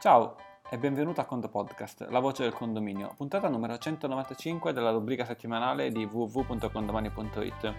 Ciao e benvenuto a Condo Podcast, la voce del condominio, puntata numero 195 della rubrica settimanale di www.condomani.it.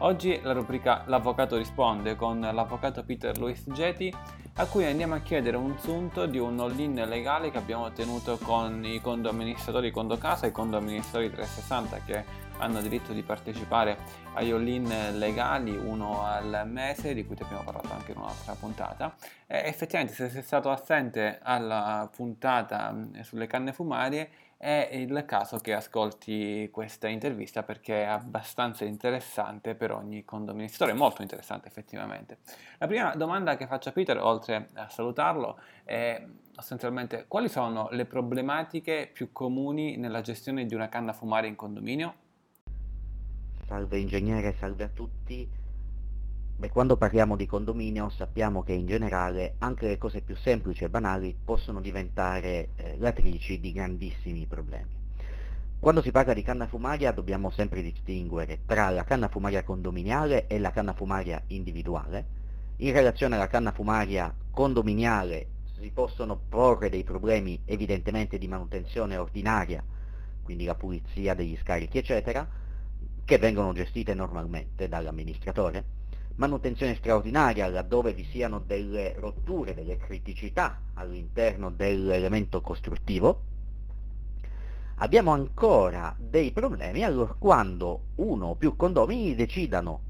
Oggi la rubrica L'Avvocato risponde con l'avvocato Peter Luis Geti a cui andiamo a chiedere un sunto di un all-in legale che abbiamo ottenuto con i condo amministratori Condo Casa e i condo amministratori 360 che hanno diritto di partecipare agli all-in legali uno al mese di cui ti abbiamo parlato anche in un'altra puntata e effettivamente se sei stato assente alla puntata sulle canne fumarie è il caso che ascolti questa intervista perché è abbastanza interessante per ogni condominio. molto interessante effettivamente. La prima domanda che faccio a Peter, oltre a salutarlo, è sostanzialmente quali sono le problematiche più comuni nella gestione di una canna fumare in condominio? Salve ingegnere, salve a tutti. Beh, quando parliamo di condominio sappiamo che in generale anche le cose più semplici e banali possono diventare eh, latrici di grandissimi problemi. Quando si parla di canna fumaria dobbiamo sempre distinguere tra la canna fumaria condominiale e la canna fumaria individuale. In relazione alla canna fumaria condominiale si possono porre dei problemi evidentemente di manutenzione ordinaria, quindi la pulizia degli scarichi eccetera, che vengono gestite normalmente dall'amministratore. Manutenzione straordinaria laddove vi siano delle rotture, delle criticità all'interno dell'elemento costruttivo, abbiamo ancora dei problemi allora quando uno o più condomini decidano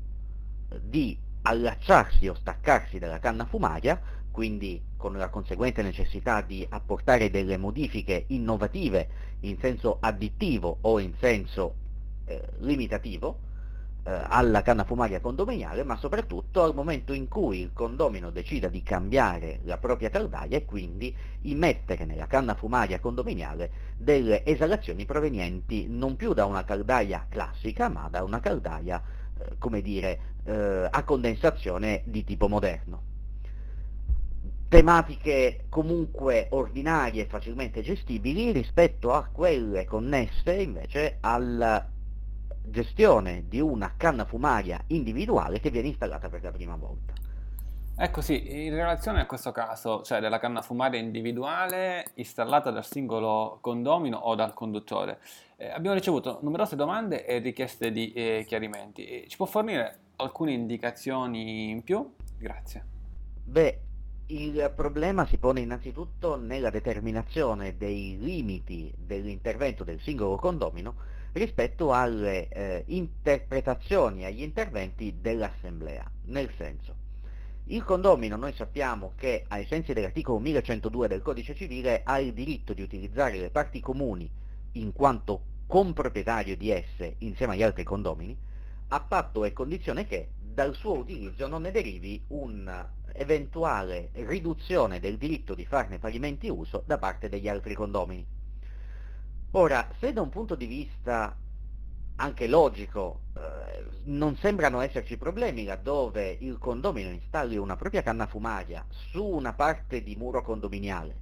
di allacciarsi o staccarsi dalla canna fumaria, quindi con la conseguente necessità di apportare delle modifiche innovative in senso additivo o in senso eh, limitativo, eh, alla canna fumaria condominiale, ma soprattutto al momento in cui il condomino decida di cambiare la propria caldaia e quindi immettere nella canna fumaria condominiale delle esalazioni provenienti non più da una caldaia classica, ma da una caldaia, eh, come dire, eh, a condensazione di tipo moderno. Tematiche comunque ordinarie e facilmente gestibili rispetto a quelle connesse invece al gestione di una canna fumaria individuale che viene installata per la prima volta. Ecco sì, in relazione a questo caso, cioè della canna fumaria individuale installata dal singolo condomino o dal conduttore, eh, abbiamo ricevuto numerose domande e richieste di eh, chiarimenti. Ci può fornire alcune indicazioni in più? Grazie. Beh, il problema si pone innanzitutto nella determinazione dei limiti dell'intervento del singolo condomino rispetto alle eh, interpretazioni, agli interventi dell'Assemblea. Nel senso, il condomino noi sappiamo che ai sensi dell'articolo 1102 del Codice Civile ha il diritto di utilizzare le parti comuni in quanto comproprietario di esse insieme agli altri condomini, a patto e condizione che dal suo utilizzo non ne derivi un'eventuale riduzione del diritto di farne parimenti uso da parte degli altri condomini. Ora, se da un punto di vista anche logico eh, non sembrano esserci problemi laddove il condomino installi una propria canna fumaria su una parte di muro condominiale,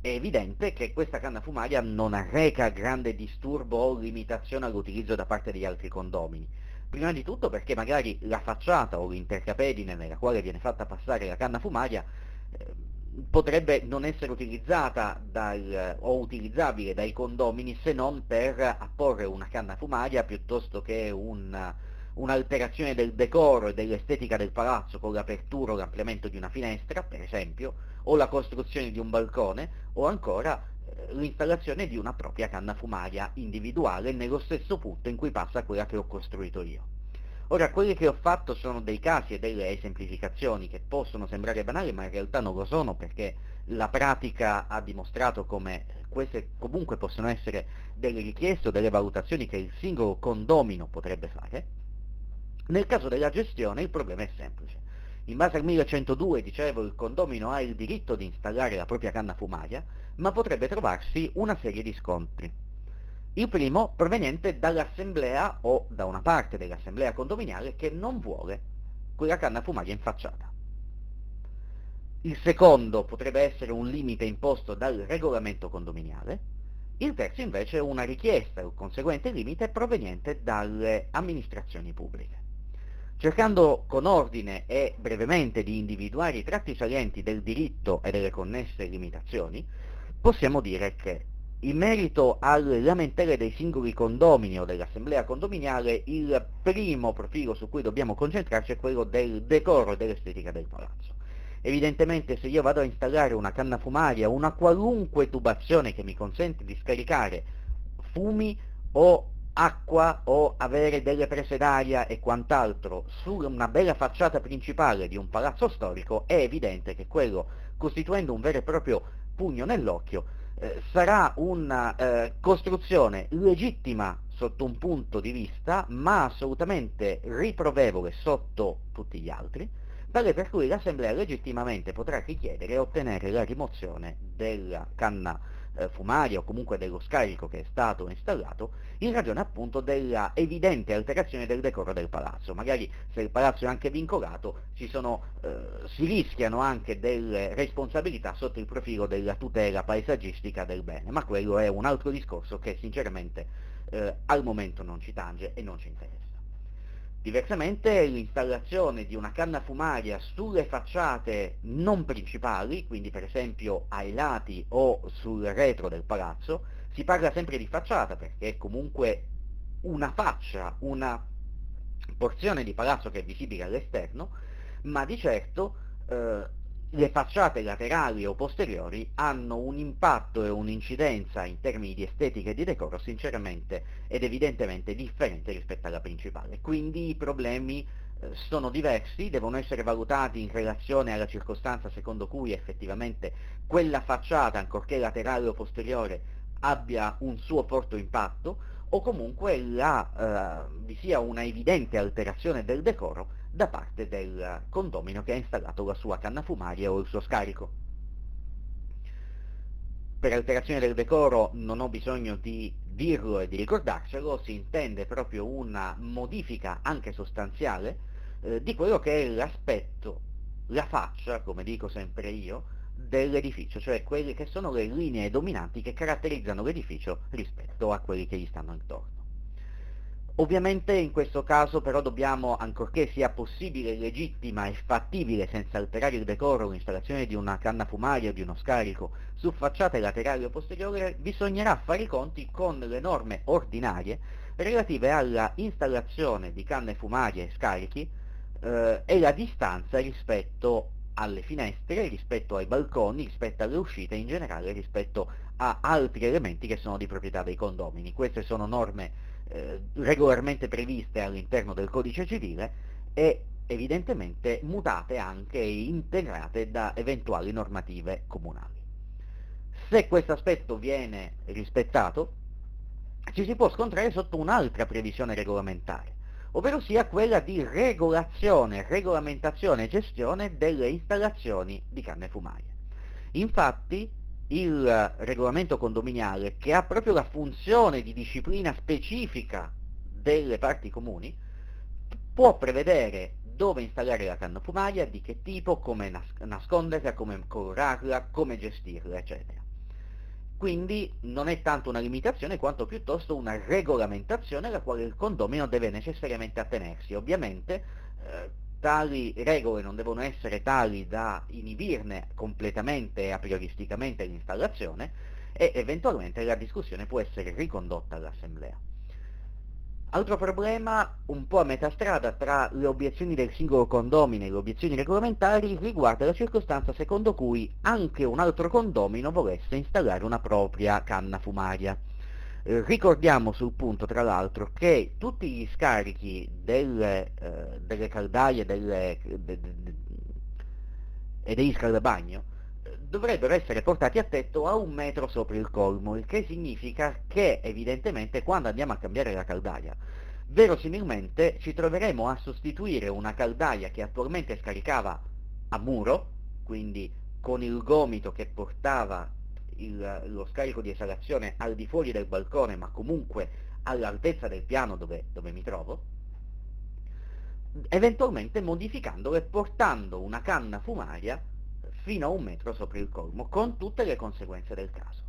è evidente che questa canna fumaria non arreca grande disturbo o limitazione all'utilizzo da parte degli altri condomini. Prima di tutto perché magari la facciata o l'intercapedine nella quale viene fatta passare la canna fumaria eh, potrebbe non essere utilizzata dal, o utilizzabile dai condomini se non per apporre una canna fumaria piuttosto che un, un'alterazione del decoro e dell'estetica del palazzo con l'apertura o l'ampliamento di una finestra, per esempio, o la costruzione di un balcone, o ancora eh, l'installazione di una propria canna fumaria individuale nello stesso punto in cui passa quella che ho costruito io. Ora, quelli che ho fatto sono dei casi e delle esemplificazioni che possono sembrare banali, ma in realtà non lo sono perché la pratica ha dimostrato come queste comunque possono essere delle richieste o delle valutazioni che il singolo condomino potrebbe fare. Nel caso della gestione il problema è semplice. In base al 1102, dicevo, il condomino ha il diritto di installare la propria canna fumaria, ma potrebbe trovarsi una serie di scontri. Il primo proveniente dall'assemblea o da una parte dell'assemblea condominiale che non vuole quella canna fumaria in facciata. Il secondo potrebbe essere un limite imposto dal regolamento condominiale, il terzo invece è una richiesta o conseguente limite proveniente dalle amministrazioni pubbliche. Cercando con ordine e brevemente di individuare i tratti salienti del diritto e delle connesse limitazioni, possiamo dire che in merito alle lamentele dei singoli condomini o dell'assemblea condominiale, il primo profilo su cui dobbiamo concentrarci è quello del decoro e dell'estetica del palazzo. Evidentemente se io vado a installare una canna fumaria, una qualunque tubazione che mi consente di scaricare fumi o acqua o avere delle prese d'aria e quant'altro su una bella facciata principale di un palazzo storico, è evidente che quello, costituendo un vero e proprio pugno nell'occhio, eh, sarà una eh, costruzione legittima sotto un punto di vista, ma assolutamente riprovevole sotto tutti gli altri, tale per cui l'Assemblea legittimamente potrà richiedere e ottenere la rimozione della canna eh, fumaria o comunque dello scarico che è stato installato in ragione appunto della evidente alterazione del decoro del palazzo. Magari se il palazzo è anche vincolato sono, eh, si rischiano anche delle responsabilità sotto il profilo della tutela paesaggistica del bene, ma quello è un altro discorso che sinceramente eh, al momento non ci tange e non ci interessa. Diversamente l'installazione di una canna fumaria sulle facciate non principali, quindi per esempio ai lati o sul retro del palazzo, si parla sempre di facciata perché è comunque una faccia, una porzione di palazzo che è visibile all'esterno, ma di certo eh, le facciate laterali o posteriori hanno un impatto e un'incidenza in termini di estetica e di decoro sinceramente ed evidentemente differente rispetto alla principale. Quindi i problemi eh, sono diversi, devono essere valutati in relazione alla circostanza secondo cui effettivamente quella facciata, ancorché laterale o posteriore, abbia un suo forte impatto o comunque la, eh, vi sia una evidente alterazione del decoro da parte del condomino che ha installato la sua canna fumaria o il suo scarico. Per alterazione del decoro non ho bisogno di dirlo e di ricordarcelo, si intende proprio una modifica anche sostanziale eh, di quello che è l'aspetto, la faccia, come dico sempre io, dell'edificio, cioè quelle che sono le linee dominanti che caratterizzano l'edificio rispetto a quelli che gli stanno intorno. Ovviamente in questo caso però dobbiamo, ancorché sia possibile, legittima e fattibile senza alterare il decoro l'installazione di una canna fumaria o di uno scarico su facciate laterali o posteriori, bisognerà fare i conti con le norme ordinarie relative alla installazione di canne fumarie e scarichi eh, e la distanza rispetto alle finestre, rispetto ai balconi, rispetto alle uscite, in generale rispetto a altri elementi che sono di proprietà dei condomini. Queste sono norme eh, regolarmente previste all'interno del codice civile e evidentemente mutate anche e integrate da eventuali normative comunali. Se questo aspetto viene rispettato, ci si può scontrare sotto un'altra previsione regolamentare, ovvero sia quella di regolazione, regolamentazione e gestione delle installazioni di canne fumarie. Infatti, il regolamento condominiale, che ha proprio la funzione di disciplina specifica delle parti comuni, può prevedere dove installare la canna fumaria, di che tipo, come nas- nasconderla, come colorarla, come gestirla, eccetera. Quindi non è tanto una limitazione quanto piuttosto una regolamentazione alla quale il condomino deve necessariamente attenersi. Ovviamente eh, tali regole non devono essere tali da inibirne completamente e a prioristicamente l'installazione e eventualmente la discussione può essere ricondotta all'Assemblea. Altro problema, un po' a metà strada tra le obiezioni del singolo condomino e le obiezioni regolamentari, riguarda la circostanza secondo cui anche un altro condomino volesse installare una propria canna fumaria. Eh, ricordiamo sul punto, tra l'altro, che tutti gli scarichi delle, eh, delle caldaie delle, de, de, de, e degli scaldabagno dovrebbero essere portati a tetto a un metro sopra il colmo, il che significa che evidentemente quando andiamo a cambiare la caldaia, verosimilmente ci troveremo a sostituire una caldaia che attualmente scaricava a muro, quindi con il gomito che portava il, lo scarico di esalazione al di fuori del balcone, ma comunque all'altezza del piano dove, dove mi trovo, eventualmente modificandolo e portando una canna fumaria fino a un metro sopra il colmo, con tutte le conseguenze del caso.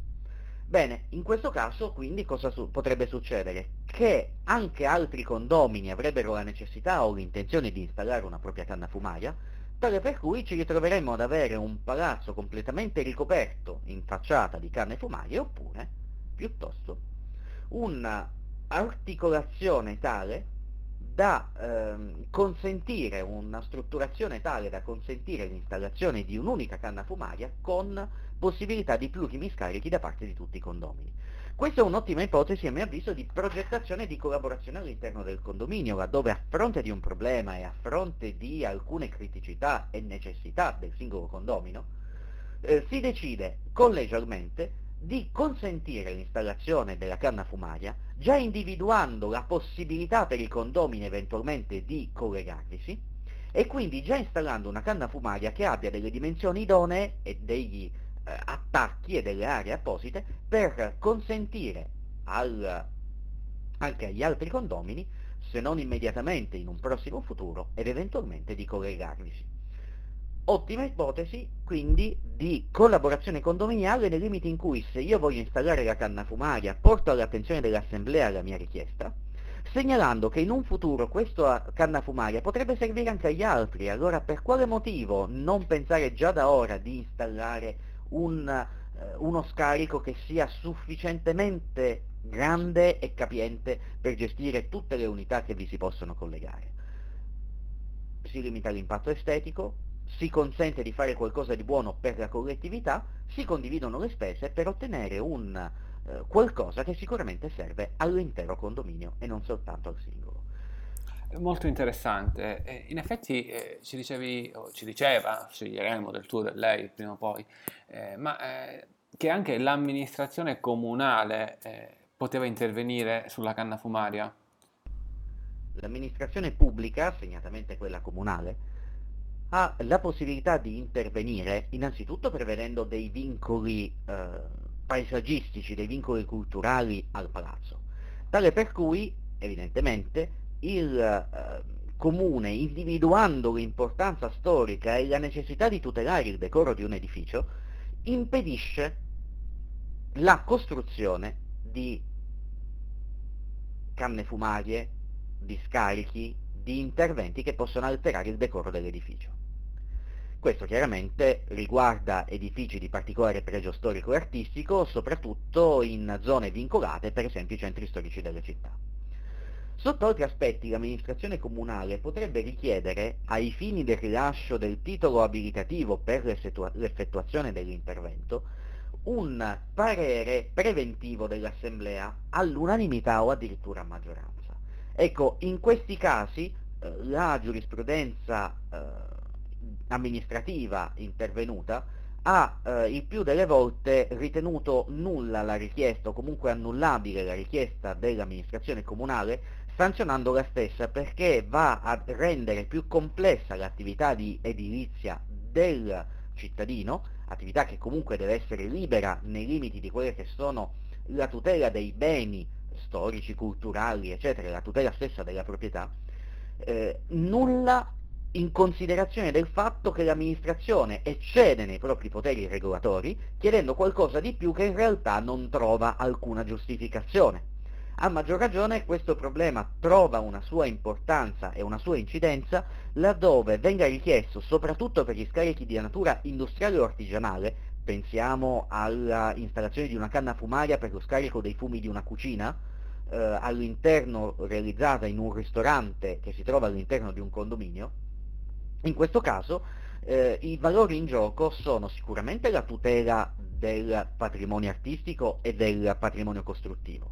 Bene, in questo caso quindi cosa su- potrebbe succedere? che anche altri condomini avrebbero la necessità o l'intenzione di installare una propria canna fumaria, tale per cui ci ritroveremmo ad avere un palazzo completamente ricoperto in facciata di canne fumarie oppure, piuttosto, un'articolazione tale da ehm, consentire, una strutturazione tale da consentire l'installazione di un'unica canna fumaria con possibilità di plurimi scarichi da parte di tutti i condomini. Questa è un'ottima ipotesi, a mio avviso, di progettazione e di collaborazione all'interno del condominio, laddove a fronte di un problema e a fronte di alcune criticità e necessità del singolo condomino, eh, si decide collegialmente di consentire l'installazione della canna fumaria, già individuando la possibilità per i condomini eventualmente di collegarvisi, e quindi già installando una canna fumaria che abbia delle dimensioni idonee e degli eh, attacchi e delle aree apposite per consentire al, anche agli altri condomini, se non immediatamente in un prossimo futuro, ed eventualmente di collegarvisi. Ottima ipotesi, quindi, di collaborazione condominiale nei limiti in cui se io voglio installare la canna fumaria porto all'attenzione dell'assemblea la mia richiesta, segnalando che in un futuro questa canna fumaria potrebbe servire anche agli altri, allora per quale motivo non pensare già da ora di installare un, eh, uno scarico che sia sufficientemente grande e capiente per gestire tutte le unità che vi si possono collegare. Si limita l'impatto estetico, si consente di fare qualcosa di buono per la collettività, si condividono le spese per ottenere un eh, qualcosa che sicuramente serve all'intero condominio e non soltanto al singolo. Molto interessante. In effetti eh, ci dicevi, o ci diceva, sceglieremo del tuo o del lei prima o poi, eh, ma eh, che anche l'amministrazione comunale eh, poteva intervenire sulla canna fumaria. L'amministrazione pubblica, segnatamente quella comunale, ha la possibilità di intervenire innanzitutto prevedendo dei vincoli eh, paesaggistici, dei vincoli culturali al palazzo, tale per cui evidentemente il eh, comune, individuando l'importanza storica e la necessità di tutelare il decoro di un edificio, impedisce la costruzione di canne fumarie, di scarichi, di interventi che possono alterare il decoro dell'edificio. Questo chiaramente riguarda edifici di particolare pregio storico e artistico, soprattutto in zone vincolate, per esempio i centri storici delle città. Sotto altri aspetti l'amministrazione comunale potrebbe richiedere, ai fini del rilascio del titolo abilitativo per l'effettuazione dell'intervento, un parere preventivo dell'Assemblea all'unanimità o addirittura a maggioranza. Ecco, in questi casi eh, la giurisprudenza eh, amministrativa intervenuta ha eh, il più delle volte ritenuto nulla la richiesta o comunque annullabile la richiesta dell'amministrazione comunale sanzionando la stessa perché va a rendere più complessa l'attività di edilizia del cittadino, attività che comunque deve essere libera nei limiti di quelle che sono la tutela dei beni storici, culturali, eccetera, la tutela stessa della proprietà, eh, nulla in considerazione del fatto che l'amministrazione eccede nei propri poteri regolatori chiedendo qualcosa di più che in realtà non trova alcuna giustificazione. A maggior ragione questo problema trova una sua importanza e una sua incidenza laddove venga richiesto, soprattutto per gli scarichi di natura industriale o artigianale, pensiamo all'installazione di una canna fumaria per lo scarico dei fumi di una cucina, eh, all'interno realizzata in un ristorante che si trova all'interno di un condominio, in questo caso eh, i valori in gioco sono sicuramente la tutela del patrimonio artistico e del patrimonio costruttivo,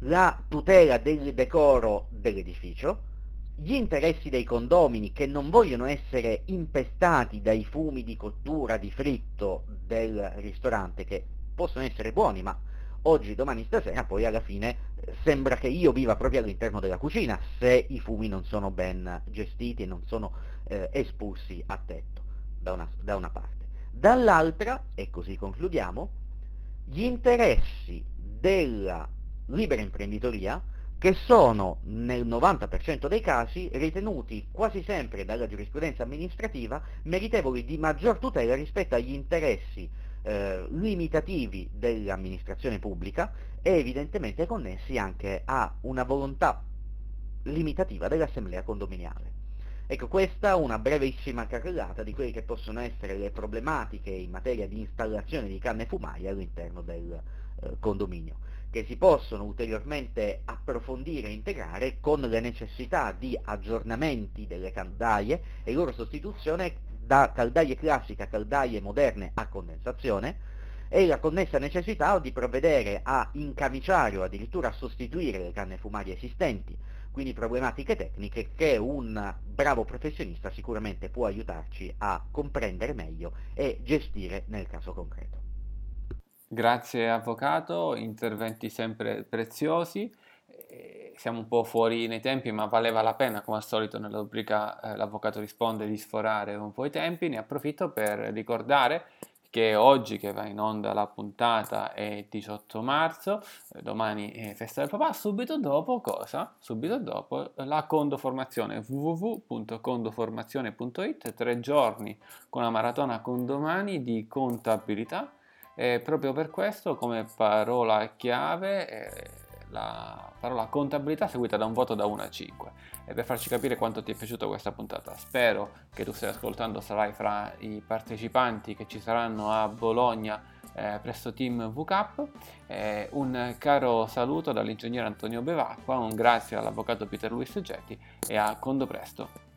la tutela del decoro dell'edificio, gli interessi dei condomini che non vogliono essere impestati dai fumi di cottura, di fritto del ristorante, che possono essere buoni, ma oggi, domani, stasera, poi alla fine eh, sembra che io viva proprio all'interno della cucina, se i fumi non sono ben gestiti e non sono eh, espulsi a tetto, da una, da una parte. Dall'altra, e così concludiamo, gli interessi della libera imprenditoria che sono nel 90% dei casi ritenuti quasi sempre dalla giurisprudenza amministrativa meritevoli di maggior tutela rispetto agli interessi eh, limitativi dell'amministrazione pubblica e evidentemente connessi anche a una volontà limitativa dell'assemblea condominiale. Ecco, questa è una brevissima carrellata di quelle che possono essere le problematiche in materia di installazione di canne fumaie all'interno del eh, condominio, che si possono ulteriormente approfondire e integrare con le necessità di aggiornamenti delle caldaie e loro sostituzione da caldaie classiche a caldaie moderne a condensazione, e la connessa necessità di provvedere a incamiciare o addirittura a sostituire le canne fumarie esistenti, quindi problematiche tecniche che un bravo professionista sicuramente può aiutarci a comprendere meglio e gestire nel caso concreto. Grazie avvocato, interventi sempre preziosi. Siamo un po' fuori nei tempi, ma valeva la pena, come al solito nella rubrica eh, L'avvocato risponde, di sforare un po' i tempi. Ne approfitto per ricordare che oggi che va in onda la puntata è 18 marzo, eh, domani è festa del papà, subito dopo cosa? Subito dopo la condoformazione www.condoformazione.it, tre giorni con la maratona condomani di contabilità e proprio per questo come parola chiave eh, la parola contabilità seguita da un voto da 1 a 5 e per farci capire quanto ti è piaciuta questa puntata spero che tu stai ascoltando sarai fra i partecipanti che ci saranno a Bologna eh, presso Team VCAP eh, un caro saluto dall'ingegnere Antonio Bevacqua un grazie all'avvocato Peter Luis Getti e a Condo Presto